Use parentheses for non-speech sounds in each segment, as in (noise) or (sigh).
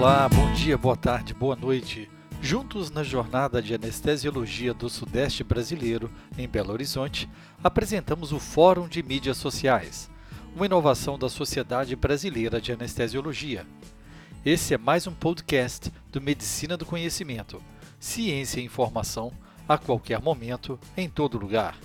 Olá, bom dia, boa tarde, boa noite. Juntos na jornada de anestesiologia do Sudeste brasileiro, em Belo Horizonte, apresentamos o Fórum de Mídias Sociais, uma inovação da Sociedade Brasileira de Anestesiologia. Esse é mais um podcast do Medicina do Conhecimento, ciência e informação a qualquer momento, em todo lugar.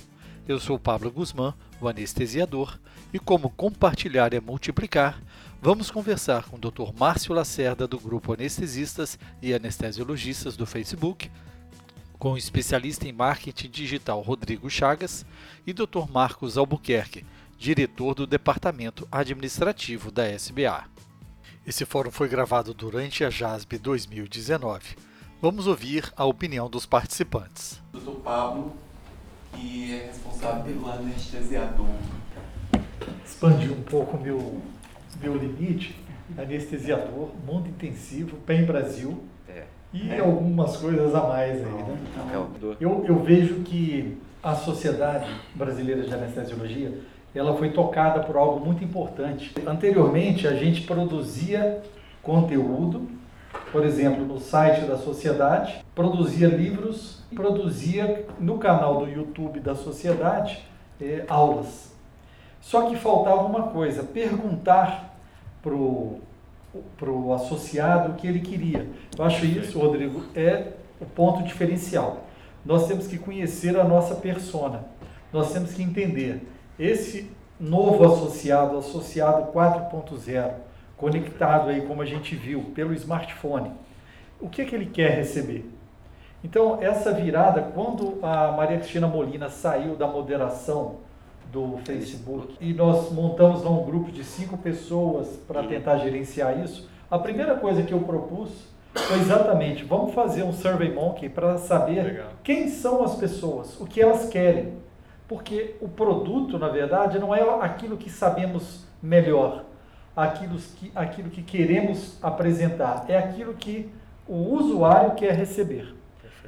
Eu sou Pablo Guzmán, o anestesiador, e como compartilhar é multiplicar, vamos conversar com o Dr. Márcio Lacerda, do Grupo Anestesistas e Anestesiologistas do Facebook, com o especialista em marketing digital Rodrigo Chagas e Dr. Marcos Albuquerque, diretor do Departamento Administrativo da SBA. Esse fórum foi gravado durante a JASB 2019. Vamos ouvir a opinião dos participantes. Dr. Pablo, que é responsável pelo anestesiador. Expandir um pouco o meu, meu limite, anestesiador, mundo intensivo, PEN Brasil É. e É. algumas coisas a mais aí, né? É o do- Eu, eu vejo que a Sociedade Brasileira de Anestesiologia ela foi tocada por algo muito importante. Anteriormente, a gente produzia conteúdo, por exemplo, no site da sociedade, produzia livros, produzia no canal do YouTube da sociedade eh, aulas. Só que faltava uma coisa, perguntar pro pro associado o que ele queria. Eu acho isso, Rodrigo, é o ponto diferencial. Nós temos que conhecer a nossa persona. Nós temos que entender esse novo associado, associado 4.0, conectado aí como a gente viu pelo smartphone. O que é que ele quer receber? Então, essa virada, quando a Maria Cristina Molina saiu da moderação do Facebook e nós montamos lá um grupo de cinco pessoas para tentar gerenciar isso, a primeira coisa que eu propus foi exatamente, vamos fazer um Survey Monkey para saber Legal. quem são as pessoas, o que elas querem. Porque o produto, na verdade, não é aquilo que sabemos melhor, aquilo que, aquilo que queremos apresentar, é aquilo que o usuário quer receber.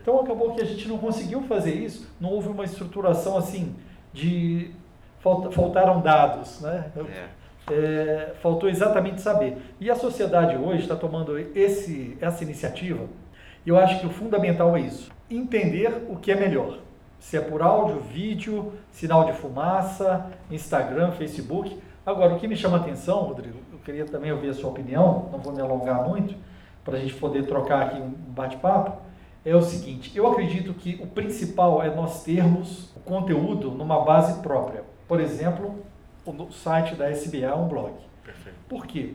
Então acabou que a gente não conseguiu fazer isso, não houve uma estruturação assim de faltaram dados, né? É. É, faltou exatamente saber. E a sociedade hoje está tomando esse, essa iniciativa, e eu acho que o fundamental é isso: entender o que é melhor. Se é por áudio, vídeo, sinal de fumaça, Instagram, Facebook. Agora, o que me chama a atenção, Rodrigo, eu queria também ouvir a sua opinião, não vou me alongar muito, para a gente poder trocar aqui um bate-papo, é o seguinte: eu acredito que o principal é nós termos o conteúdo numa base própria. Por exemplo, o site da SBA é um blog. Perfeito. Por quê?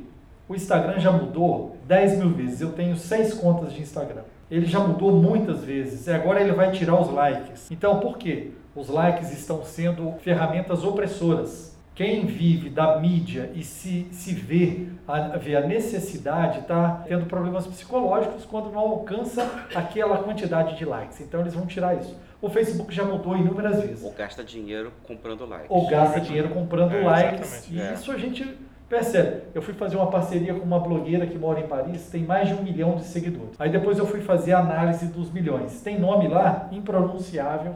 O Instagram já mudou 10 mil vezes. Eu tenho seis contas de Instagram. Ele já mudou muitas vezes. E agora ele vai tirar os likes. Então, por quê? Os likes estão sendo ferramentas opressoras. Quem vive da mídia e se, se vê, a, vê a necessidade está tendo problemas psicológicos quando não alcança aquela quantidade de likes. Então, eles vão tirar isso. O Facebook já mudou inúmeras vezes Ou gasta dinheiro comprando likes. ou gasta dinheiro comprando É, likes. E É. isso a gente percebe. Eu fui fazer uma parceria com uma blogueira que mora em Paris, tem mais de um milhão de seguidores. Aí depois eu fui fazer a análise dos milhões. Tem nome lá impronunciável,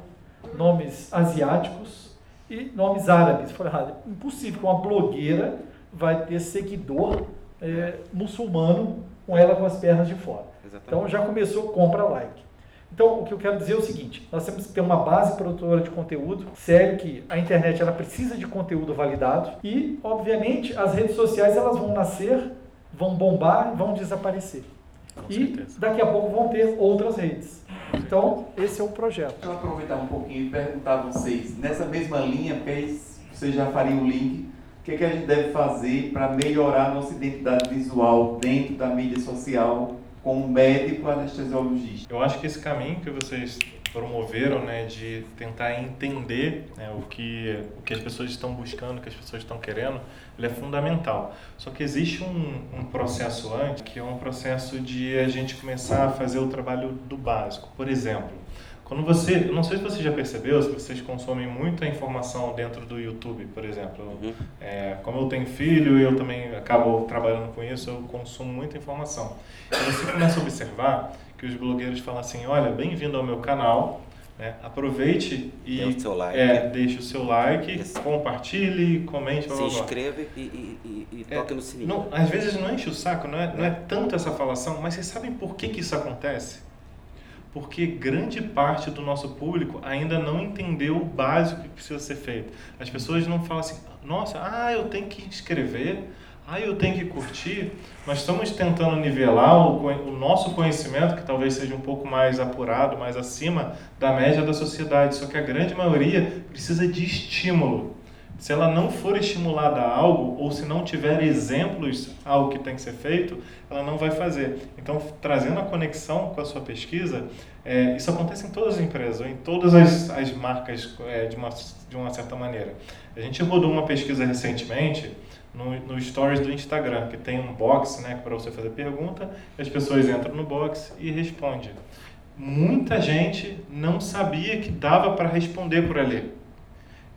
nomes asiáticos e nomes árabes. Falei, ah, é impossível que uma blogueira vai ter seguidor é, muçulmano com ela com as pernas de fora. Exatamente. Então já começou compra like. Então o que eu quero dizer é o seguinte: nós temos que ter uma base produtora de conteúdo. Sério que a internet ela precisa de conteúdo validado e, obviamente, as redes sociais elas vão nascer, vão bombar vão desaparecer. Com e certeza. daqui a pouco vão ter outras redes. Então esse é o projeto. Deixa eu aproveitar um pouquinho e perguntar a vocês, nessa mesma linha, porque vocês já fariam o link, o que, é que a gente deve fazer para melhorar a nossa identidade visual dentro da mídia social como médico anestesiologista? Eu acho que esse caminho que vocês promoveram, né, de tentar entender né, o, que, o que as pessoas estão buscando, o que as pessoas estão querendo, ele é fundamental. Só que existe um, um processo antes, que é um processo de a gente começar a fazer o trabalho do básico. Por exemplo, quando você, não sei se você já percebeu, se vocês consomem muita informação dentro do YouTube, por exemplo. Uhum. É, como eu tenho filho eu também acabo trabalhando com isso, eu consumo muita informação. E você começa a observar que os blogueiros falam assim, olha, bem-vindo ao meu canal, Né? Aproveite e o seu like. é, deixe o seu like, Isso. compartilhe, comente, blá, Se blá, blá. inscreva e, e, e, e É, toque no sininho. Não, às vezes não enche o saco, não é, não é tanto essa falação, mas vocês sabem por que, que isso acontece? Porque grande parte do nosso público ainda não entendeu o básico que precisa ser feito. As pessoas não falam assim, nossa, ah, eu tenho que inscrever, ah, eu tenho que curtir. Nós estamos tentando nivelar o, o nosso conhecimento, que talvez seja um pouco mais apurado, mais acima da média da sociedade. Só que a grande maioria precisa de estímulo. Se ela não for estimulada a algo, ou se não tiver exemplos ao que tem que ser feito, ela não vai fazer. Então, trazendo a conexão com a sua pesquisa, é, isso acontece em todas as empresas, em todas as, as marcas, é, de, uma, de uma certa maneira. A gente rodou uma pesquisa recentemente no, no Stories do Instagram, que tem um box né, para você fazer pergunta, as pessoas entram no box e respondem. Muita gente não sabia que dava para responder por ali.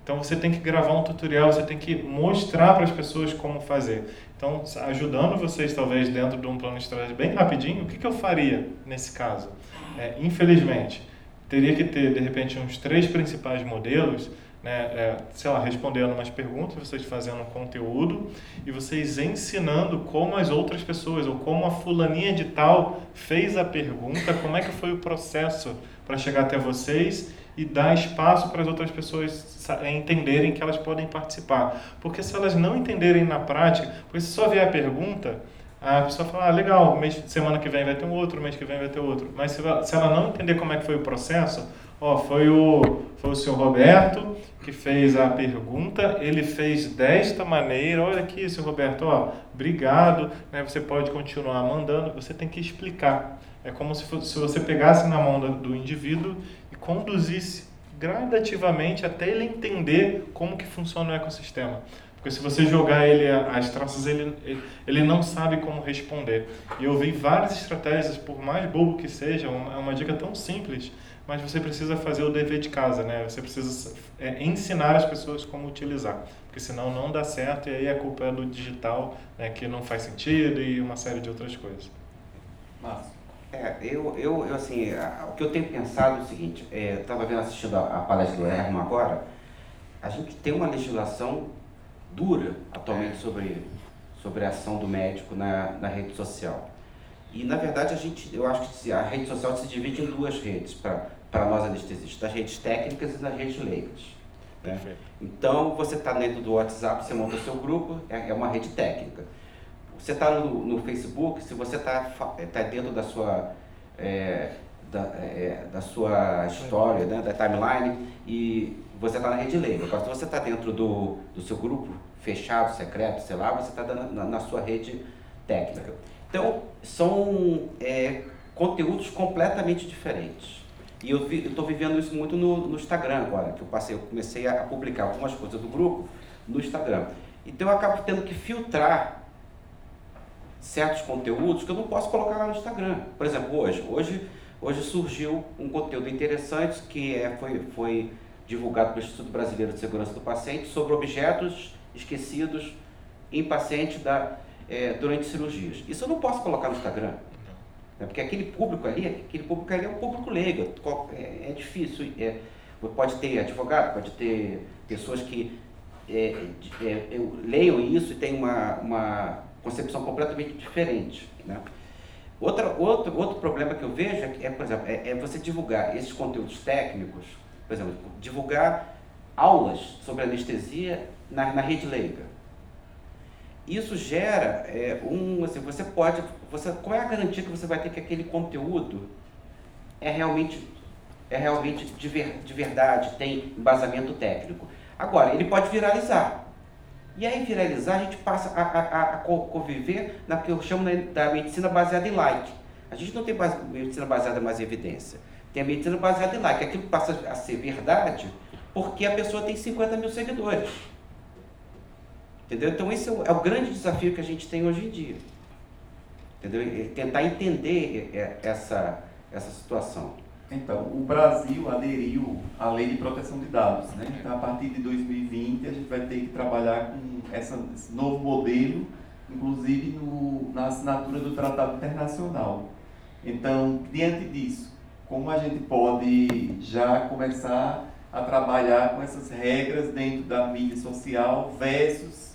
Então você tem que gravar um tutorial, você tem que mostrar para as pessoas como fazer. Então, ajudando vocês talvez dentro de um plano estratégico bem rapidinho, o que, que eu faria nesse caso? É, infelizmente, teria que ter de repente uns três principais modelos, né, é, sei lá, respondendo umas perguntas, vocês fazendo conteúdo e vocês ensinando como as outras pessoas ou como a fulaninha de tal fez a pergunta, como é que foi o processo para chegar até vocês e dar espaço para as outras pessoas eh, entenderem que elas podem participar. Porque se elas não entenderem na prática, porque se só vier a pergunta, a pessoa fala, ah, legal, mês, semana que vem vai ter um outro, mês que vem vai ter outro. Mas se se ela não entender como é que foi o processo, ó, foi o, foi o senhor Roberto que fez a pergunta, ele fez desta maneira, olha aqui, senhor Roberto, ó, obrigado, né, você pode continuar mandando, você tem que explicar. É como se, fosse, se você pegasse na mão do, do indivíduo e conduzisse gradativamente até ele entender como que funciona o ecossistema. Porque se você jogar ele as traças, ele, ele, não sabe como responder. E eu vi várias estratégias, por mais bobo que seja, é uma dica tão simples, mas você precisa fazer o dever de casa, né? Você precisa é, ensinar as pessoas como utilizar, porque senão não dá certo e aí a culpa é do digital, né, que não faz sentido e uma série de outras coisas. Márcio. É, eu, eu, eu assim, o que eu tenho pensado é o seguinte, é, eu estava vendo, assistindo a, a palestra do Herman agora, a gente tem uma legislação dura atualmente sobre, sobre a ação do médico na, na rede social. E, na verdade, a gente, eu acho que a rede social se divide em duas redes para nós anestesistas, das redes técnicas e das redes leigas. né? Então, você está dentro do WhatsApp, você monta o seu grupo, é, é uma rede técnica. Você está no, no Facebook, se você está tá dentro da sua, é, da, é, da sua história, né, da timeline, e você está na rede leiga. Agora, se você está dentro do, do seu grupo fechado, secreto, sei lá, você está na, na sua rede técnica. Então, são é, conteúdos completamente diferentes. E eu estou vivendo isso muito no, no Instagram agora, que eu passei, eu comecei a publicar algumas coisas do grupo no Instagram. Então eu acabo tendo que filtrar certos conteúdos que eu não posso colocar lá no Instagram. Por exemplo, hoje, hoje, hoje surgiu um conteúdo interessante que é, foi, foi divulgado pelo Instituto Brasileiro de Segurança do Paciente sobre objetos esquecidos em pacientes da, é, durante cirurgias. Isso eu não posso colocar no Instagram. Né? Porque aquele público ali, aquele público ali é um público leigo, qual- é, é difícil. É, pode ter advogado, pode ter pessoas que é, de- é, eu- leiam isso e têm uma, uma concepção completamente diferente. Né? Outra, outro, outro problema que eu vejo é, é, por exemplo, é, é você divulgar esses conteúdos técnicos, por exemplo, divulgar aulas sobre anestesia na, na rede leiga. Isso gera é, um, assim, você pode, você, qual é a garantia que você vai ter que aquele conteúdo é realmente, é realmente de, ver, de verdade, tem embasamento técnico? Agora, ele pode viralizar. E aí, viralizar, a gente passa a, a, a- a co- conviver na que eu chamo né, da medicina baseada em like. A gente não tem base- medicina baseada mais em evidência. Tem a medicina baseada em like. Aquilo passa a ser verdade porque a pessoa tem 50 mil seguidores. Entendeu? Então, esse é o, é o grande desafio que a gente tem hoje em dia. Entendeu? É tentar entender é, essa, essa situação. Então, o Brasil aderiu à Lei de Proteção de Dados, né? Então, a partir de 2020, a gente vai ter que trabalhar com essa, esse novo modelo, inclusive no, na assinatura do Tratado Internacional. Então, diante disso, como a gente pode já começar a trabalhar com essas regras dentro da mídia social versus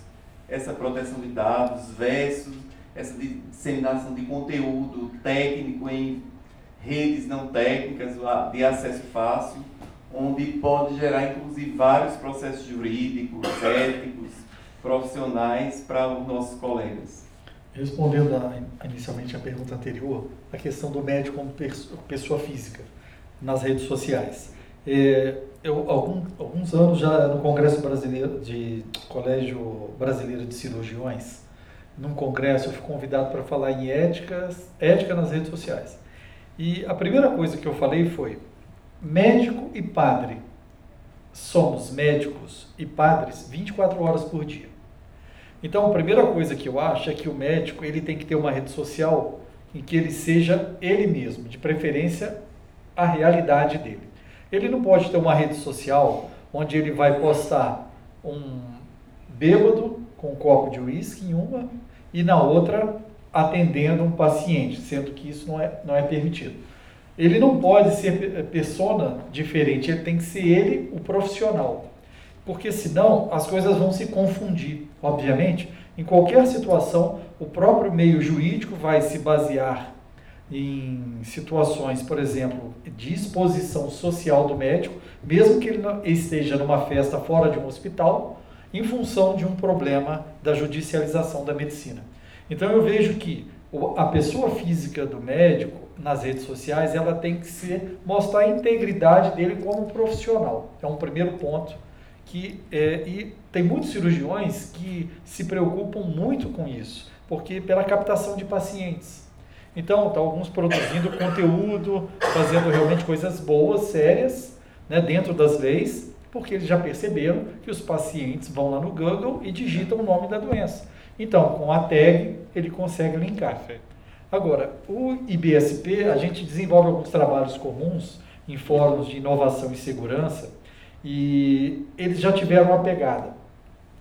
essa proteção de dados versus essa disseminação de conteúdo técnico em redes não técnicas de acesso fácil, onde pode gerar inclusive vários processos jurídicos, éticos, profissionais para os nossos colegas. Respondendo a, inicialmente a pergunta anterior, a questão do médico como pessoa física nas redes sociais. É, eu, algum, alguns anos já no Congresso Brasileiro de Colégio Brasileiro de Cirurgiões, num congresso eu fui convidado para falar em éticas, ética nas redes sociais. E a primeira coisa que eu falei foi: médico e padre. Somos médicos e padres 24 horas por dia. Então, a primeira coisa que eu acho é que o médico ele tem que ter uma rede social em que ele seja ele mesmo, de preferência a realidade dele. Ele não pode ter uma rede social onde ele vai postar um bêbado com um copo de uísque em uma e na outra atendendo um paciente, sendo que isso não é, não é permitido. Ele não pode ser persona diferente, ele tem que ser ele o profissional. Porque senão as coisas vão se confundir. Obviamente, em qualquer situação, o próprio meio jurídico vai se basear em situações, por exemplo, de exposição social do médico, mesmo que ele esteja numa festa fora de um hospital, em função de um problema da judicialização da medicina. Então eu vejo que a pessoa física do médico nas redes sociais, ela tem que ser mostrar a integridade dele como profissional. É um primeiro ponto que é, e tem muitos cirurgiões que se preocupam muito com isso, porque pela captação de pacientes. Então, tá alguns produzindo conteúdo, fazendo realmente coisas boas, sérias, né, dentro das leis, porque eles já perceberam que os pacientes vão lá no Google e digitam o nome da doença. Então, com a tag, ele consegue linkar. Agora, o IBSP, a gente desenvolve alguns trabalhos comuns em fóruns de inovação e segurança, e eles já tiveram uma pegada.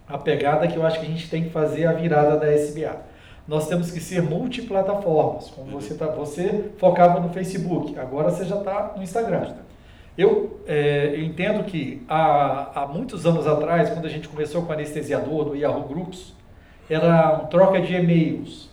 A pegada que eu acho que a gente tem que fazer a virada da SBA nós temos que ser multiplataformas. Como você tá, você focava no Facebook, agora você já está no Instagram. Eu, é, eu, entendo que há, há muitos anos atrás, quando a gente começou com anestesiador no Yahoo Groups, era uma troca de e-mails.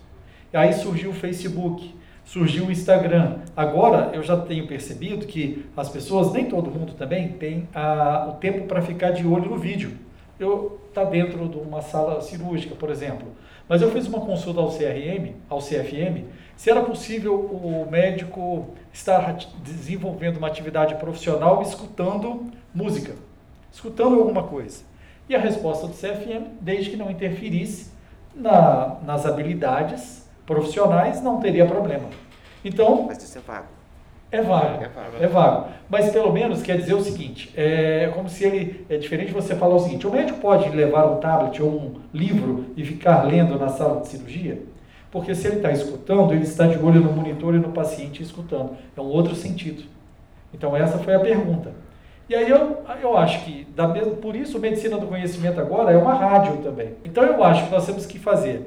Aí surgiu o Facebook, surgiu o Instagram. Agora eu já tenho percebido que as pessoas, nem todo mundo também, tem a, o tempo para ficar de olho no vídeo. Eu está dentro de uma sala cirúrgica, por exemplo. Mas eu fiz uma consulta ao CRM, ao CFM, se era possível o médico estar desenvolvendo uma atividade profissional escutando música, escutando alguma coisa. E a resposta do CFM, desde que não interferisse na, nas habilidades profissionais, não teria problema. Então. Mas isso é vago. É vago, é vago, é vago. Mas pelo menos quer dizer o seguinte: é como se ele. É diferente você falar o seguinte: o médico pode levar um tablet ou um livro e ficar lendo na sala de cirurgia? Porque se ele está escutando, ele está de olho no monitor e no paciente escutando. É um outro sentido. Então, essa foi a pergunta. E aí eu, eu acho que, da mesma, por isso, medicina do conhecimento agora é uma rádio também. Então, eu acho que nós temos que fazer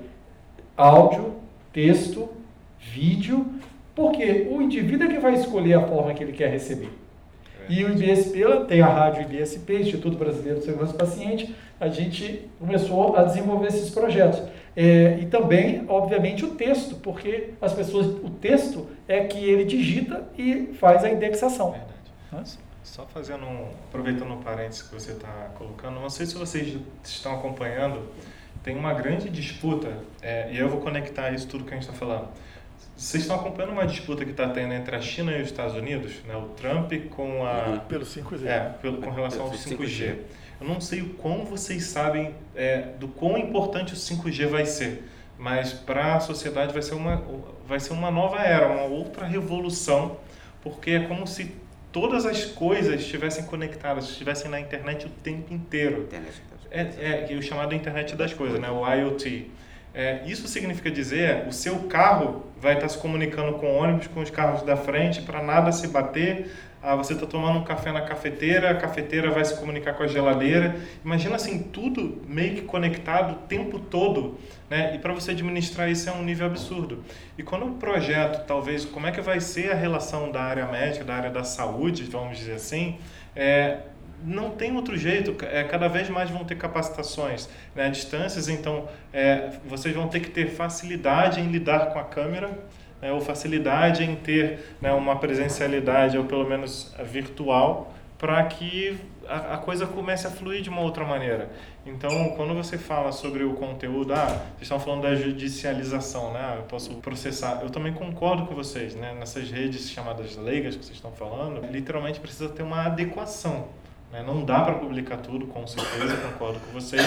áudio, texto, vídeo porque o indivíduo é que vai escolher a forma que ele quer receber. É. E o IBSP tem a rádio IBSP, Instituto Brasileiro de Segurança do Paciente, a gente começou a desenvolver esses projetos. É, e também, obviamente, o texto, porque as pessoas, o texto é que ele digita e faz a indexação. Verdade. Só fazendo um, aproveitando um parênteses que você está colocando, não sei se vocês estão acompanhando, tem uma grande disputa, é, e eu vou conectar isso tudo que a gente está falando vocês estão acompanhando uma disputa que está tendo entre a China e os Estados Unidos, né? O Trump com a pelo 5G, é, pelo, com relação ao 5G. 5G. Eu não sei o quão vocês sabem é, do quão importante o 5G vai ser, mas para a sociedade vai ser uma vai ser uma nova era, uma outra revolução, porque é como se todas as coisas estivessem conectadas, estivessem na internet o tempo inteiro. É, é, é o chamado internet das coisas, né? O IoT. É, isso significa dizer o seu carro vai estar se comunicando com o ônibus, com os carros da frente, para nada se bater. Ah, você está tomando um café na cafeteira, a cafeteira vai se comunicar com a geladeira. Imagina assim, tudo meio que conectado o tempo todo. Né? E para você administrar isso é um nível absurdo. E quando o projeto, talvez, como é que vai ser a relação da área médica, da área da saúde, vamos dizer assim, é, não tem outro jeito, é, cada vez mais vão ter capacitações né, distâncias, então é, vocês vão ter que ter facilidade em lidar com a câmera, né, ou facilidade em ter né, uma presencialidade, ou pelo menos virtual, para que a, a, coisa comece a fluir de uma outra maneira. Então, quando você fala sobre o conteúdo, ah, vocês estão falando da judicialização, né? Eu posso processar. Eu também concordo com vocês, né? Nessas redes chamadas leigas que vocês estão falando, literalmente precisa ter uma adequação? Não dá para publicar tudo, com certeza, concordo com vocês,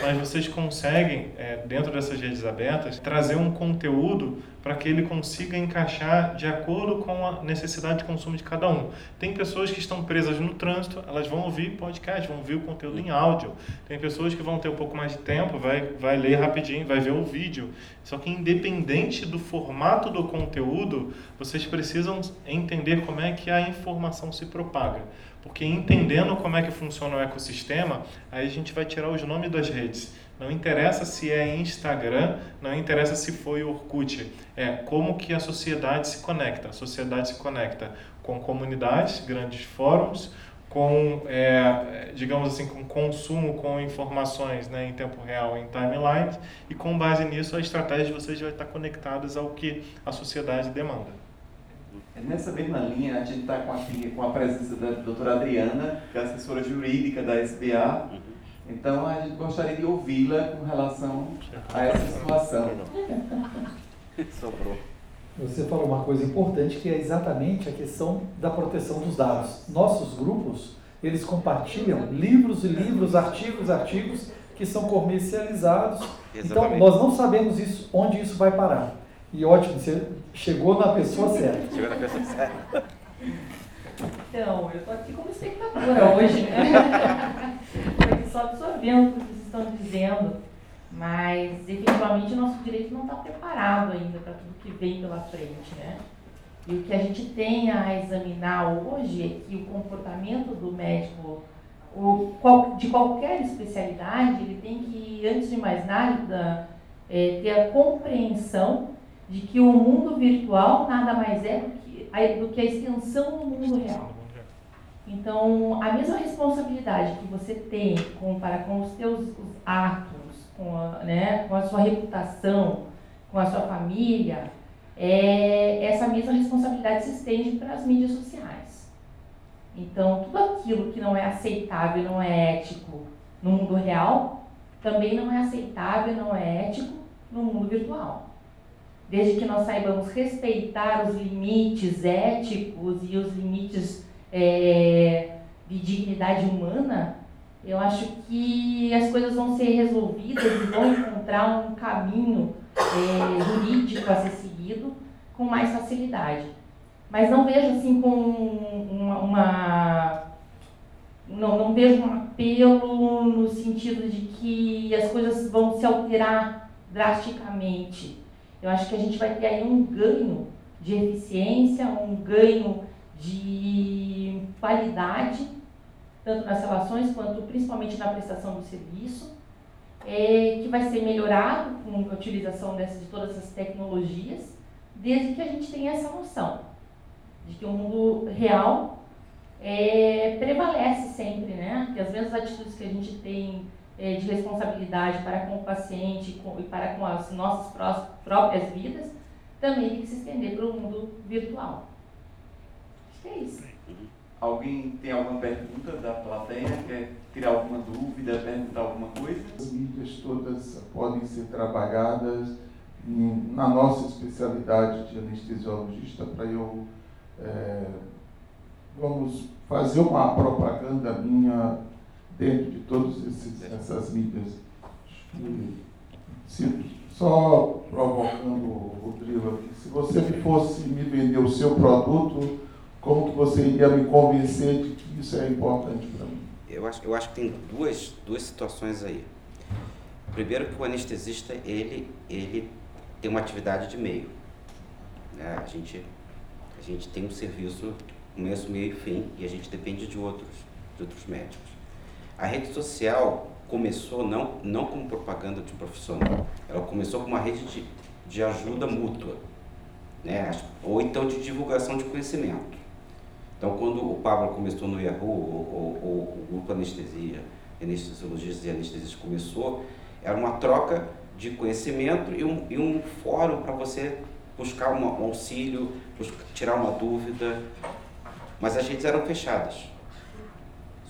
mas vocês conseguem, é, dentro dessas redes abertas, trazer um conteúdo para que ele consiga encaixar de acordo com a necessidade de consumo de cada um. Tem pessoas que estão presas no trânsito, elas vão ouvir podcast, vão ouvir o conteúdo em áudio. Tem pessoas que vão ter um pouco mais de tempo, vai, vai ler rapidinho, vai ver o vídeo. Só que independente do formato do conteúdo, vocês precisam entender como é que a informação se propaga. Porque entendendo como é que funciona o ecossistema, aí a gente vai tirar os nomes das redes. Não interessa se é Instagram, não interessa se foi Orkut. É como que a sociedade se conecta. A sociedade se conecta com comunidades, grandes fóruns, com, é, digamos assim, com consumo, com informações né, em tempo real, em timelines, e com base nisso a estratégia de vocês vai estar conectadas ao que a sociedade demanda. É nessa mesma linha, a gente está com, com a presença da doutora Adriana, que é assessora jurídica da SBA. Uhum. Então, a gente gostaria de ouvi-la com relação a essa situação. (laughs) Sobrou. Você falou uma coisa importante que é exatamente a questão da proteção dos dados. Nossos grupos, eles compartilham livros e livros, artigos, artigos que são comercializados. Então, exatamente. Então, nós não sabemos isso, onde isso vai parar. E ótimo, você chegou na pessoa certa. Chegou na pessoa certa. Então, eu estou aqui como espectadora hoje, né? Estou aqui só absorvendo o que vocês estão dizendo, mas efetivamente o nosso direito não está preparado ainda para tudo que vem pela frente, né? E o que a gente tem a examinar hoje é que o comportamento do médico o, de qualquer especialidade, ele tem que, antes de mais nada, é, ter a compreensão de que o mundo virtual nada mais é do que a, extensão do mundo real. Então, a mesma responsabilidade que você tem com, para com os seus atos, com a, né, com a sua reputação, com a sua família, é, essa mesma responsabilidade se estende para as mídias sociais. Então, tudo aquilo que não é aceitável, não é ético no mundo real, também não é aceitável, não é ético no mundo virtual desde que nós saibamos respeitar os limites éticos e os limites é, de dignidade humana, eu acho que as coisas vão ser resolvidas e vão encontrar um caminho é, jurídico a ser seguido com mais facilidade. Mas não vejo assim com uma, uma não, não vejo um apelo no sentido de que as coisas vão se alterar drasticamente. Eu acho que a gente vai ter aí um ganho de eficiência, um ganho de qualidade, tanto nas relações quanto principalmente na prestação do serviço, é, que vai ser melhorado com a utilização dessas, de todas essas tecnologias, desde que a gente tenha essa noção de que o mundo real é, prevalece sempre, né? Que as mesmas atitudes que a gente tem é, de responsabilidade para com o paciente e para com as nossas próprias vidas, também tem que se estender para o mundo virtual. Acho que é isso. Alguém tem alguma pergunta da plateia? Quer tirar alguma dúvida, perguntar alguma coisa? As mídias todas podem ser trabalhadas em, na nossa especialidade de anestesiologista para eu, é, vamos fazer uma propaganda minha dentro de todas essas mídias. Se, só provocando o Rodrigo aqui, se você fosse me vender o seu produto, como que você iria me convencer de que isso é importante para mim? Eu acho, eu acho que tem duas, duas situações aí. Primeiro que o anestesista, ele, ele tem uma atividade de meio. Né? A, gente, a gente tem um serviço começo, meio e fim, e a gente depende de outros, de outros médicos. A rede social começou não, não como propaganda de profissional, ela começou como uma rede de, de ajuda mútua, né? ou então de divulgação de conhecimento. Então, quando o Pablo começou no Yahoo, ou, ou, ou o grupo Anestesia, Anestesiologistas e Anestesistas começou, era uma troca de conhecimento e um, e um fórum para você buscar um auxílio, buscar, tirar uma dúvida, mas as redes eram fechadas.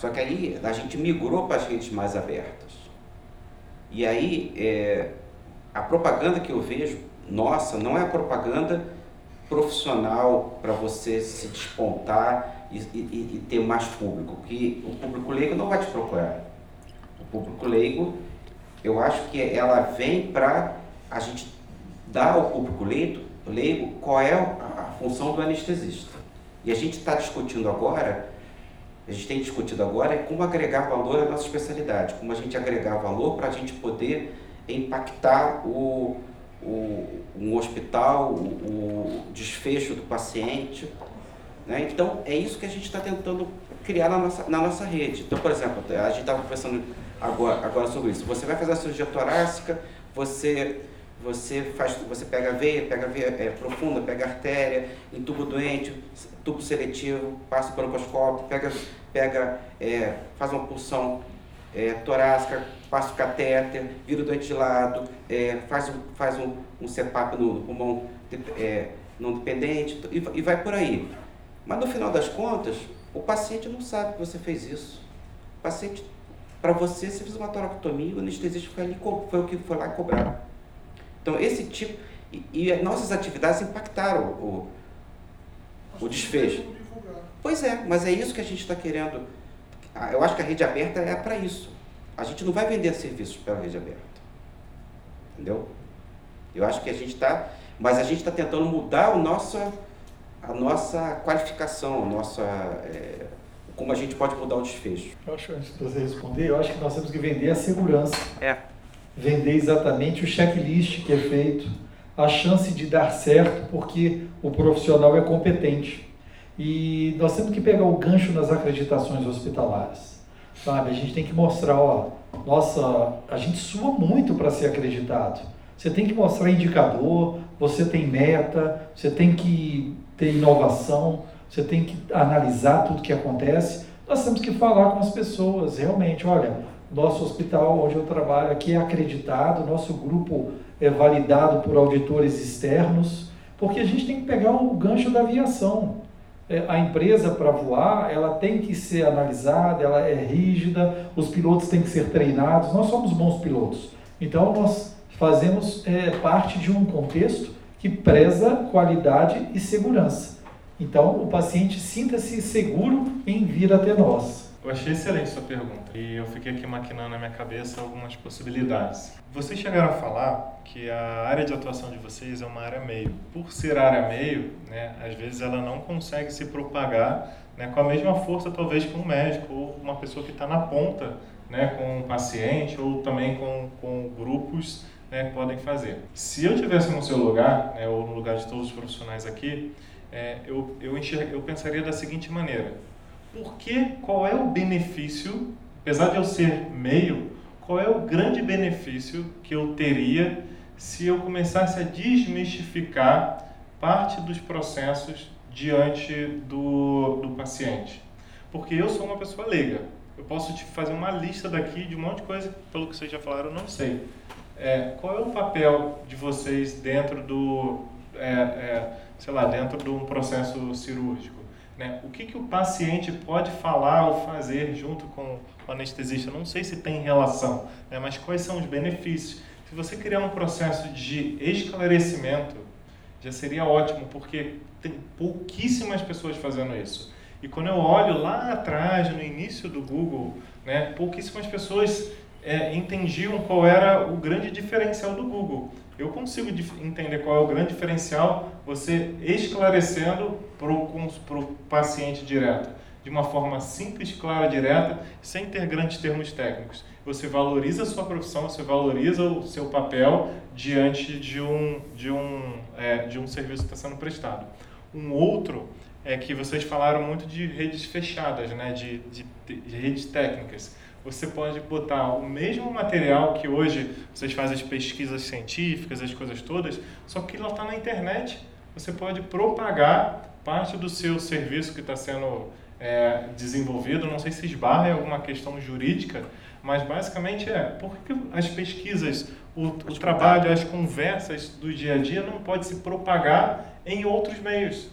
Só que aí a gente migrou para as redes mais abertas. E aí é, a propaganda que eu vejo, nossa, não é a propaganda profissional para você se despontar e, e, e, ter mais público, porque o público leigo não vai te procurar. O público leigo, eu acho que ela vem para a gente dar ao público leigo, leigo qual é a, a função do anestesista. E a gente está discutindo agora, a gente tem discutido agora é como agregar valor à nossa especialidade, como a gente agregar valor para a gente poder impactar o, o, um hospital, o, o desfecho do paciente. Né? Então, é isso que a gente está tentando criar na nossa, na nossa rede. Então, por exemplo, a gente estava conversando agora, agora sobre isso. Você vai fazer a cirurgia torácica, você, você, faz, você pega a veia, pega a veia é, profunda, pega a artéria, entuba o doente, tubo seletivo, passa o broncoscópio, pega, pega, é, faz uma pulsão é, torácica, passa o catéter, vira o doente de lado, é, faz, um, faz um, um CEPAP no, pulmão é, não dependente e, e vai por aí. Mas no final das contas, o paciente não sabe que você fez isso. O paciente, para você, você fez uma toracotomia, o anestesista foi, ali, foi o que foi lá cobrar. Então, esse tipo. E, e nossas atividades impactaram o, o desfecho. Pois é, mas é isso que a gente está querendo. Ah, eu acho que a rede aberta é para isso. A gente não vai vender serviços pela rede aberta. Entendeu? Eu acho que a gente está. Mas a gente está tentando mudar o nosso, a nossa qualificação, a nossa. É, como a gente pode mudar o desfecho. Eu acho, antes de você responder, eu acho que nós temos que vender a segurança. É. Vender exatamente o checklist que é feito, a chance de dar certo, porque o profissional é competente. E nós temos que pegar o gancho nas acreditações hospitalares. Sabe? A gente tem que mostrar, ó, nossa, a gente sua muito para ser acreditado. Você tem que mostrar indicador, você tem meta, você tem que ter inovação, você tem que analisar tudo que acontece. Nós temos que falar com as pessoas, realmente, olha, nosso hospital onde eu trabalho aqui é acreditado, nosso grupo é validado por auditores externos, porque a gente tem que pegar o gancho da aviação. É, a empresa para voar, ela tem que ser analisada, ela é rígida, os pilotos têm que ser treinados, nós somos bons pilotos. Então nós fazemos é, parte de um contexto que preza qualidade e segurança. Então o paciente sinta-se seguro em vir até nós. Eu achei excelente sua pergunta e eu fiquei aqui maquinando na minha cabeça algumas possibilidades. Vocês chegaram a falar que a área de atuação de vocês é uma área meio. Por ser área meio, né, às vezes ela não consegue se propagar né, com a mesma força, talvez, que um médico ou uma pessoa que está na ponta né, com um paciente ou também com, com grupos né, podem fazer. Se eu tivesse no seu lugar, né, ou no lugar de todos os profissionais aqui, é, eu, eu, enxerga, eu pensaria da seguinte maneira porque qual é o benefício, apesar de eu ser meio, qual é o grande benefício que eu teria se eu começasse a desmistificar parte dos processos diante do, do paciente? Porque eu sou uma pessoa leiga. Eu posso te fazer uma lista daqui de um monte de coisa, pelo que vocês já falaram, eu não sei. É, qual é o papel de vocês dentro do, é, é, sei lá, dentro de um processo cirúrgico? Né? O que, que o paciente pode falar ou fazer junto com o anestesista? Não sei se tem relação, né? mas quais são os benefícios? Se você criar um processo de esclarecimento, já seria ótimo, porque tem pouquíssimas pessoas fazendo isso. E quando eu olho lá atrás, no início do Google, né, pouquíssimas pessoas é, entendiam qual era o grande diferencial do Google. Eu consigo entender qual é o grande diferencial você esclarecendo para o paciente direto. de uma forma simples, clara, direta, sem ter grandes termos técnicos. Você valoriza a sua profissão, você valoriza o seu papel diante de um, de um, é, de um serviço que está sendo prestado. Um outro é que vocês falaram muito de redes fechadas, né? de, de, de redes técnicas você pode botar o mesmo material que hoje vocês fazem as pesquisas científicas, as coisas todas, só que ela está na internet. Você pode propagar parte do seu serviço que está sendo é, desenvolvido. Não sei se esbarra em alguma questão jurídica, mas basicamente é por que as pesquisas, o, o trabalho, as conversas do dia a dia não pode se propagar em outros meios.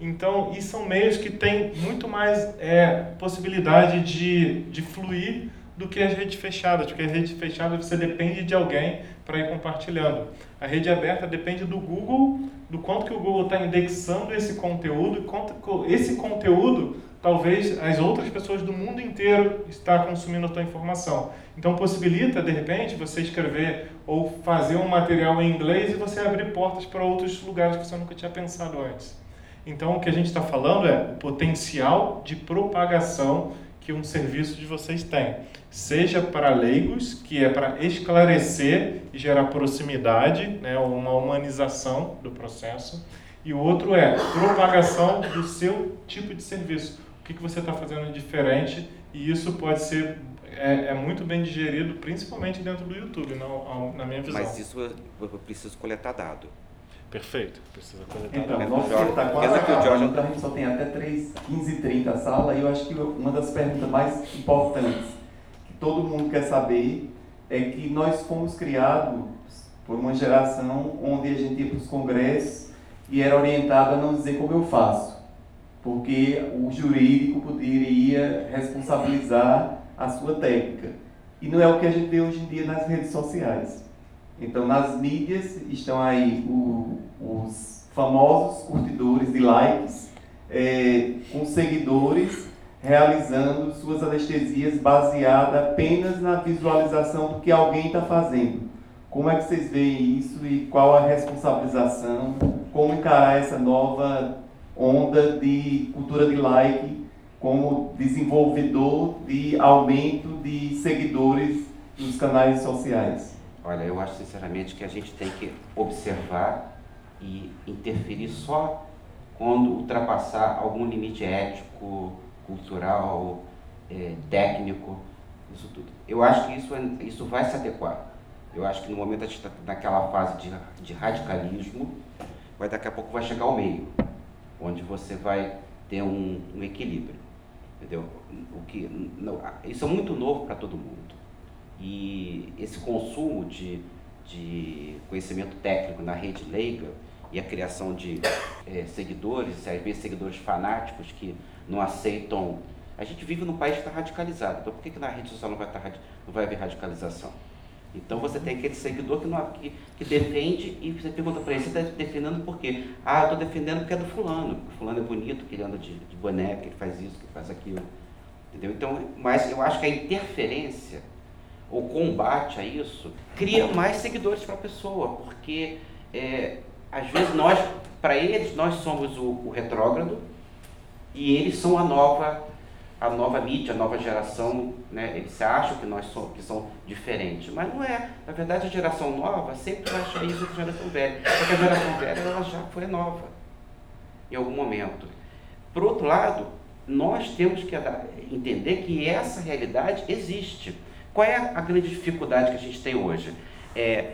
Então, e são meios que têm muito mais é, possibilidade de, de fluir do que as redes fechadas, porque a rede fechada você depende de alguém para ir compartilhando. A rede aberta depende do Google, do quanto que o Google está indexando esse conteúdo, e quanto esse conteúdo talvez as outras pessoas do mundo inteiro está consumindo a tua informação. Então possibilita de repente você escrever ou fazer um material em inglês e você abrir portas para outros lugares que você nunca tinha pensado antes. Então, o que a gente está falando é o potencial de propagação que um serviço de vocês tem. Seja para leigos, que é para esclarecer e gerar proximidade, né, uma humanização do processo, e o outro é propagação do seu tipo de serviço. O que, que você está fazendo diferente, e isso pode ser é, é, muito bem digerido, principalmente dentro do YouTube, na, na minha visão. Mas isso eu preciso coletar dado. Perfeito. Precisa coletar Então, nosso tempo está quase acabando, então a gente só tem até 3, 15 e 30 a sala, e eu acho que uma das perguntas mais importantes que todo mundo quer saber é que nós fomos criados por uma geração onde a gente ia para os congressos e era orientado a não dizer como eu faço, porque o jurídico poderia responsabilizar a sua técnica. E não é o que a gente vê hoje em dia nas redes sociais. Então, nas mídias estão aí o, os famosos curtidores de likes, é, com seguidores realizando suas anestesias baseada apenas na visualização do que alguém está fazendo. Como é que vocês veem isso e qual a responsabilização? Como encarar essa nova onda de cultura de like como desenvolvedor de aumento de seguidores nos canais sociais? Olha, eu acho sinceramente que a gente tem que observar e interferir só quando ultrapassar algum limite ético, cultural, é, técnico, isso tudo. Eu acho que isso, é, isso vai se adequar. Eu acho que no momento a gente está naquela fase de, de radicalismo, vai daqui a pouco vai chegar ao meio, onde você vai ter um, um equilíbrio, entendeu? O que não, isso é muito novo para todo mundo. E esse consumo de, de conhecimento técnico na rede leiga e a criação de é, seguidores, às vezes seguidores fanáticos que não aceitam. A gente vive num país que está radicalizado, então por que, que na rede social não vai, tá não vai haver radicalização? Então você tem aquele seguidor que, não, que, que defende e você pergunta para ele, você está defendendo por quê? Ah, eu estou defendendo porque é do fulano, o fulano é bonito, que ele anda de, de boneca, ele faz isso, que faz aquilo. Entendeu? Então, mas eu acho que a interferência o combate a isso, cria mais seguidores para a pessoa, porque é, às vezes nós, para eles, nós somos o, o, retrógrado e eles são a nova, a nova mídia, a nova geração, né? eles acham que nós somos, que são diferentes, mas não é. Na verdade, a geração nova sempre vai achar isso que a geração velha, porque a geração velha ela já foi nova em algum momento. Por outro lado, nós temos que entender que essa realidade existe. Qual é a grande dificuldade que a gente tem hoje? É,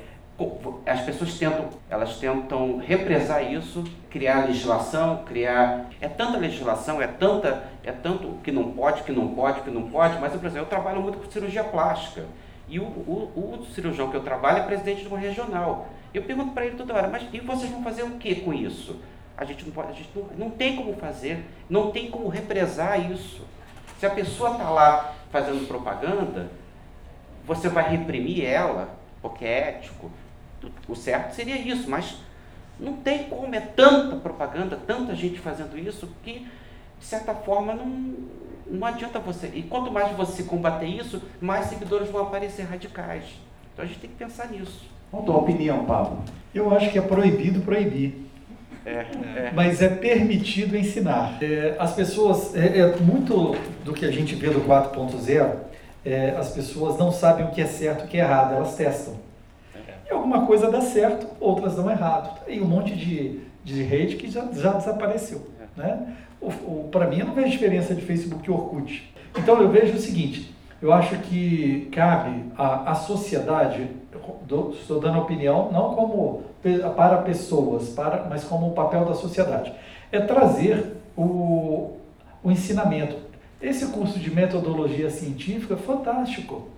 as pessoas tentam, elas tentam represar isso, criar legislação, criar. É tanta legislação, é tanta, é tanto que não pode, que não pode, que não pode, mas, por exemplo, eu trabalho muito com cirurgia plástica. E o, o, o cirurgião que eu trabalho é presidente de uma regional. Eu pergunto para ele toda hora, mas e vocês vão fazer o que com isso? A gente não pode, a gente não, não tem como fazer, não tem como represar isso. Se a pessoa está lá fazendo propaganda, você vai reprimir ela, porque é ético. O certo seria isso, mas não tem como, é tanta propaganda, tanta gente fazendo isso, que, de certa forma, não, não adianta você. E quanto mais você combater isso, mais seguidores vão aparecer radicais. Então a gente tem que pensar nisso. Qual a tua opinião, Pablo? Eu acho que é proibido proibir. É, é. mas é permitido ensinar. É, as pessoas, é, é muito do que a gente vê do 4.0, é, as pessoas não sabem o que é certo e o que é errado, elas testam. E alguma coisa dá certo, outras dão errado. Tem um monte de, de rede que já, já desapareceu. Né? Para mim, eu não vejo diferença de Facebook e Orkut. Então, eu vejo o seguinte, eu acho que cabe à, à sociedade, estou dando opinião, não como para pessoas, para, mas como o papel da sociedade, é trazer o, o ensinamento. Esse curso de metodologia científica é fantástico.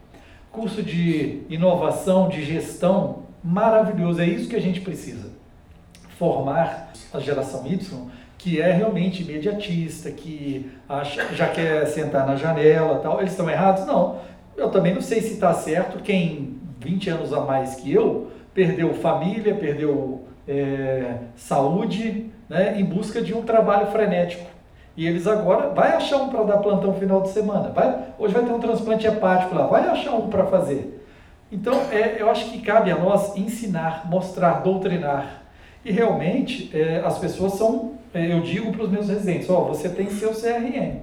Curso de inovação, de gestão, maravilhoso. É isso que a gente precisa. Formar a geração Y, que é realmente imediatista, que acha, já quer sentar na janela tal. Eles estão errados? Não. Eu também não sei se está certo quem 20 anos a mais que eu perdeu família, perdeu é, saúde, né, em busca de um trabalho frenético. E eles agora, vai achar um para dar plantão final de semana. Vai, hoje vai ter um transplante hepático lá, vai achar um para fazer. Então, é, eu acho que cabe a nós ensinar, mostrar, doutrinar. E realmente, é, as pessoas são, é, eu digo para os meus residentes, ó, você tem seu CRM.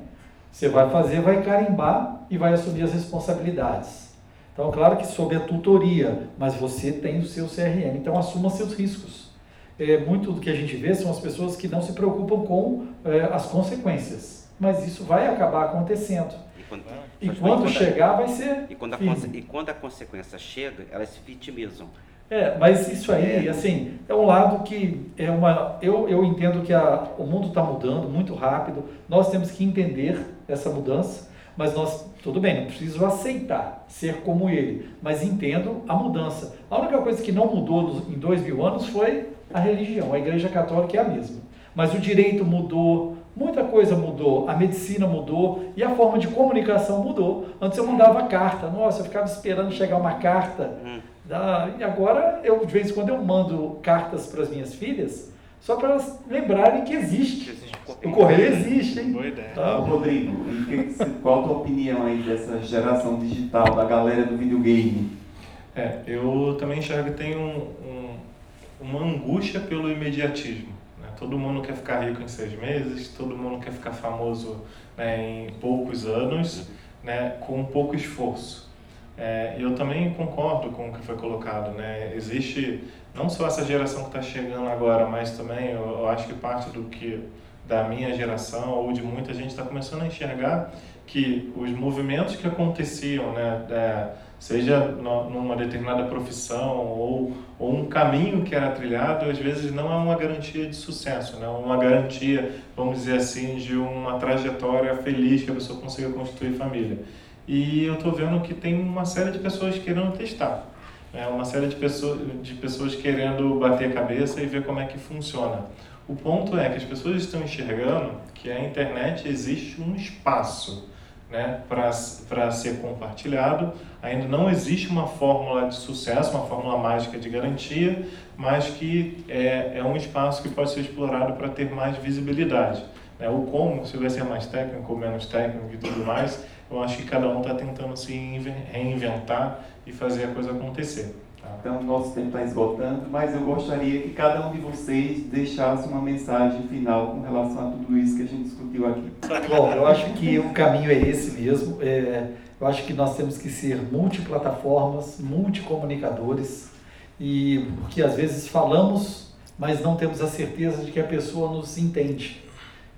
Você vai fazer, vai carimbar e vai assumir as responsabilidades. Então, claro que sob a tutoria, mas você tem o seu CRM, então assuma seus riscos. É, muito do que a gente vê são as pessoas que não se preocupam com é, as consequências, mas isso vai acabar acontecendo. E quando, e quando chegar, vai ser. E quando, a e quando a consequência chega, elas se vitimizam. É, mas isso aí, assim, é um lado que é uma. Eu, eu entendo que a, o mundo está mudando muito rápido, nós temos que entender essa mudança mas nós, tudo bem, não preciso aceitar ser como ele, mas entendo a mudança. A única coisa que não mudou em dois mil anos foi a religião, a igreja católica é a mesma. Mas o direito mudou, muita coisa mudou, a medicina mudou e a forma de comunicação mudou. Antes eu mandava carta, nossa, eu ficava esperando chegar uma carta. Hum. Da, e agora, eu de vez em quando eu mando cartas para as minhas filhas, só para elas lembrarem que existe. existe o correio existe, hein? Boa ideia. Tá. Rodrigo, qual a tua opinião aí dessa geração digital, da galera do videogame? É, eu também enxergo que tem um, um, uma angústia pelo imediatismo. Né? Todo mundo quer ficar rico em seis meses, todo mundo quer ficar famoso né, em poucos anos, né, com pouco esforço. É, eu também concordo com o que foi colocado. Né? Existe não só essa geração que está chegando agora, mas também eu, eu, acho que parte do que da minha geração ou de muita gente está começando a enxergar que os movimentos que aconteciam, né, é, seja numa determinada profissão ou, ou um caminho que era trilhado, às vezes não é uma garantia de sucesso, né, uma garantia, vamos dizer assim, de uma trajetória feliz que a pessoa consiga construir família. E eu estou vendo que tem uma série de pessoas querendo testar é uma série de pessoas, de pessoas querendo bater a cabeça e ver como é que funciona. O ponto é que as pessoas estão enxergando que a internet existe um espaço né, para ser compartilhado. Ainda não existe uma fórmula de sucesso, uma fórmula mágica de garantia, mas que é, é um espaço que pode ser explorado para ter mais visibilidade. Né? O como, se vai ser mais técnico ou menos técnico e tudo mais, eu acho que cada um está tentando se reinventar e fazer a coisa acontecer. Então, nosso tempo está esgotando, mas eu gostaria que cada um de vocês deixasse uma mensagem final com relação a tudo isso que a gente discutiu aqui. Bom, eu acho que o caminho é esse mesmo. É, eu acho que nós temos que ser multiplataformas, multicomunicadores, e porque às vezes falamos, mas não temos a certeza de que a pessoa nos entende.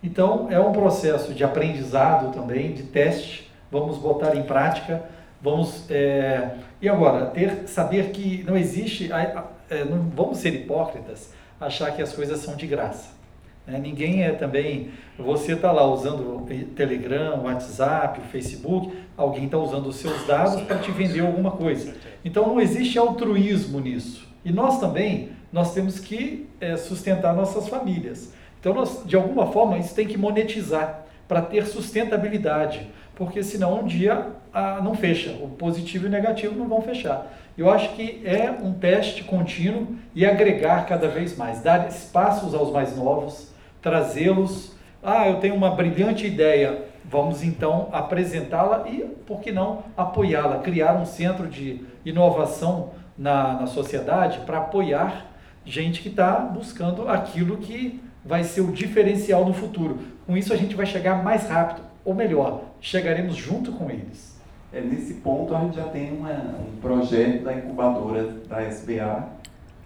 Então, é um processo de aprendizado também, de teste, vamos botar em prática, vamos é, e agora ter saber que não existe, é, não vamos ser hipócritas, achar que as coisas são de graça. Né? Ninguém é também, você está lá usando o Telegram, WhatsApp, Facebook, alguém está usando os seus dados para te vender alguma coisa. Então não existe altruísmo nisso. E nós também, nós temos que é, sustentar nossas famílias. Então nós, de alguma forma, isso tem que monetizar para ter sustentabilidade porque senão um dia ah, não fecha. O positivo e o negativo não vão fechar. Eu acho que é um teste contínuo e agregar cada vez mais, dar espaços aos mais novos, trazê-los. Ah, eu tenho uma brilhante ideia, vamos então apresentá-la e, por que não, apoiá-la, criar um centro de inovação na, na sociedade para apoiar gente que está buscando aquilo que vai ser o diferencial no futuro. Com isso, a gente vai chegar mais rápido, ou melhor, chegaremos junto com eles. É, nesse ponto, a gente já tem uma, um projeto da incubadora da SBA,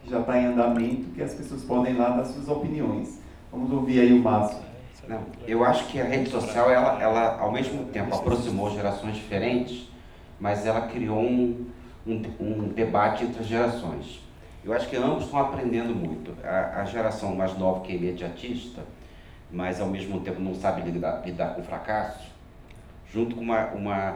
que já está em andamento, que as pessoas podem lá dar suas opiniões. Vamos ouvir aí o Márcio. Não, eu acho que a rede social, ela, ela ao mesmo tempo aproximou gerações diferentes, mas ela criou um, um, um debate entre as gerações. Eu acho que ambos estão aprendendo muito. A, a, geração mais nova, que é imediatista, mas ao mesmo tempo não sabe lidar, lidar com fracasso, junto com uma, uma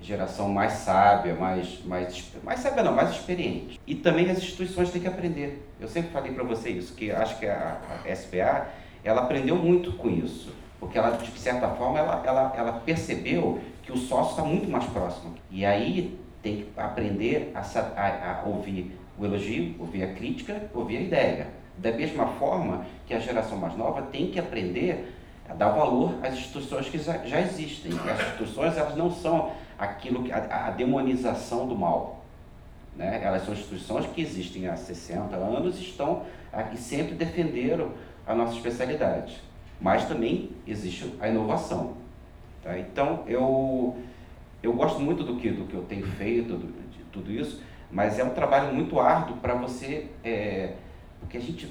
geração mais sábia, mais, mais, mais sábia não, mais experiente. E também as instituições têm que aprender. Eu sempre falei para você isso, que acho que a, a SPA, ela aprendeu muito com isso. Porque ela, de certa forma, ela, ela, ela percebeu que o sócio está muito mais próximo. E aí tem que aprender a, a, a ouvir o elogio, ouvir a crítica, ouvir a ideia. Da mesma forma que a geração mais nova tem que aprender a dar valor às instituições que já existem. As instituições elas não são aquilo que a, a demonização do mal. Né? Elas são instituições que existem há 60 anos e estão aqui sempre defenderam a nossa especialidade. Mas também existe a inovação. Tá? Então eu eu gosto muito do que do que eu tenho feito, do, de tudo isso, mas é um trabalho muito árduo para você, é, porque a gente,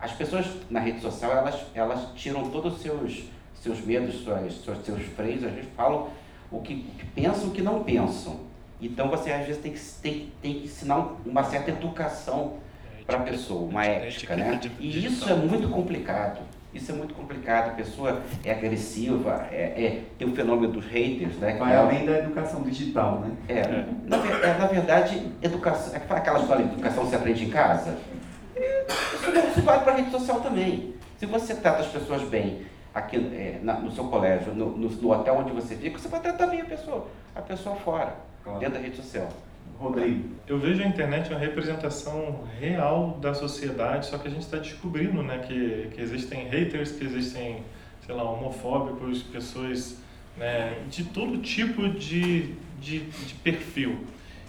as pessoas na rede social elas elas tiram todos os seus seus medos, suas, seus, seus freios, às vezes falam o que, o que pensam o que não pensam. Então você às vezes tem que, tem, tem que ensinar uma certa educação para a pessoa, uma ética, né? E isso é muito complicado. Isso é muito complicado. A pessoa é agressiva, é, é tem o fenômeno dos haters, né? Vai é, além da educação digital, né? É. é. Na, é, na verdade, educação. É aquela história de educação se aprende em casa. Isso, isso vale para a rede social também. Se você trata as pessoas bem aqui é, na, no seu colégio, no, no, no, hotel onde você fica, você vai tratar bem a pessoa, a pessoa fora, claro. dentro da rede social. Rodrigo. Eu vejo a internet uma representação real da sociedade, só que a gente está descobrindo né, que, que existem haters, que existem, sei lá, homofóbicos, pessoas né, de todo tipo de, de, de perfil.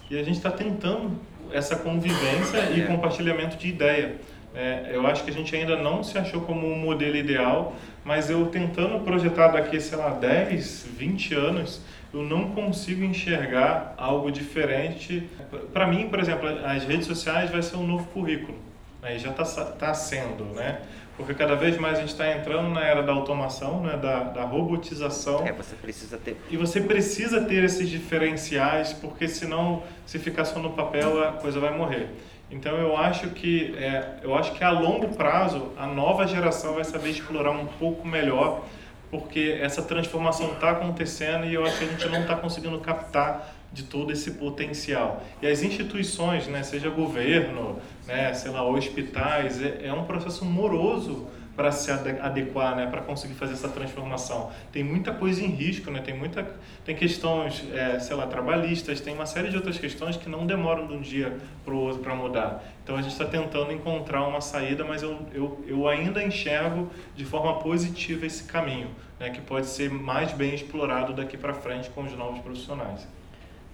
E a gente está tentando essa convivência e é. compartilhamento de ideia. É, eu acho que a gente ainda não se achou como um modelo ideal, mas eu tentando projetar daqui, sei lá, 10, 20 anos, eu não consigo enxergar algo diferente. Para mim, por exemplo, as redes sociais vai ser um novo currículo. Aí né? já está tá sendo, né? Porque cada vez mais a gente está entrando na era da automação, né? da, da robotização. É, você precisa ter. E você precisa ter esses diferenciais, porque senão, se ficar só no papel, a coisa vai morrer. Então eu acho que é, eu acho que a longo prazo a nova geração vai saber explorar um pouco melhor porque essa transformação está acontecendo e eu acho que a gente não está conseguindo captar de todo esse potencial. E as instituições, né, seja governo, né, sei lá, hospitais, é, é um processo moroso para se adequar, né, para conseguir fazer essa transformação. Tem muita coisa em risco, né, tem muita, tem questões, é, sei lá, trabalhistas, tem uma série de outras questões que não demoram de um dia para o outro para mudar. Então a gente está tentando encontrar uma saída, mas eu, eu, eu ainda enxergo de forma positiva esse caminho, né, que pode ser mais bem explorado daqui para frente com os novos profissionais.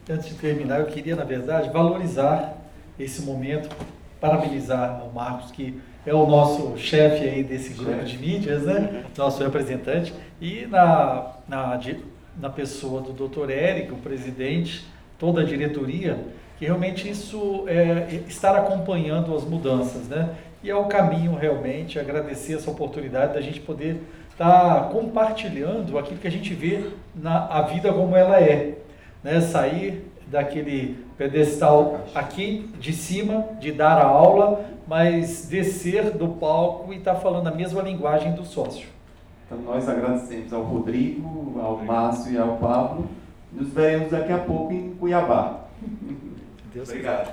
Antes de terminar, eu queria, na verdade, valorizar esse momento, parabenizar o Marcos, que é o nosso chefe aí desse grupo de mídias, né? Nosso representante. E na, na, na pessoa do Dr. Érico, o presidente, toda a diretoria, que realmente isso é estar acompanhando as mudanças, né? E é o caminho realmente, agradecer essa oportunidade da gente poder estar tá compartilhando aquilo que a gente vê na a vida como ela é, né? Sair daquele pedestal aqui de cima, de dar a aula, mas descer do palco e estar tá falando a mesma linguagem do sócio. Então nós agradecemos ao Rodrigo, ao Márcio e ao Pablo. Nos veremos daqui a pouco em Cuiabá. Deus Obrigado.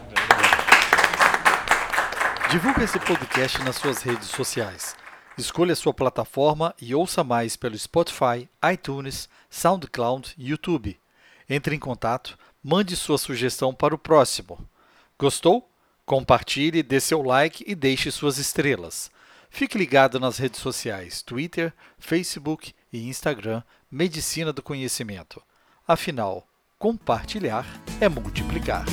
Divulgue esse podcast nas suas redes sociais. Escolha sua plataforma e ouça mais pelo Spotify, iTunes, SoundCloud e YouTube. Entre em contato, mande sua sugestão para o próximo. Gostou? Compartilhe, dê seu like e deixe suas estrelas. Fique ligado nas redes sociais Twitter, Facebook e Instagram Medicina do Conhecimento. Afinal, compartilhar é multiplicar.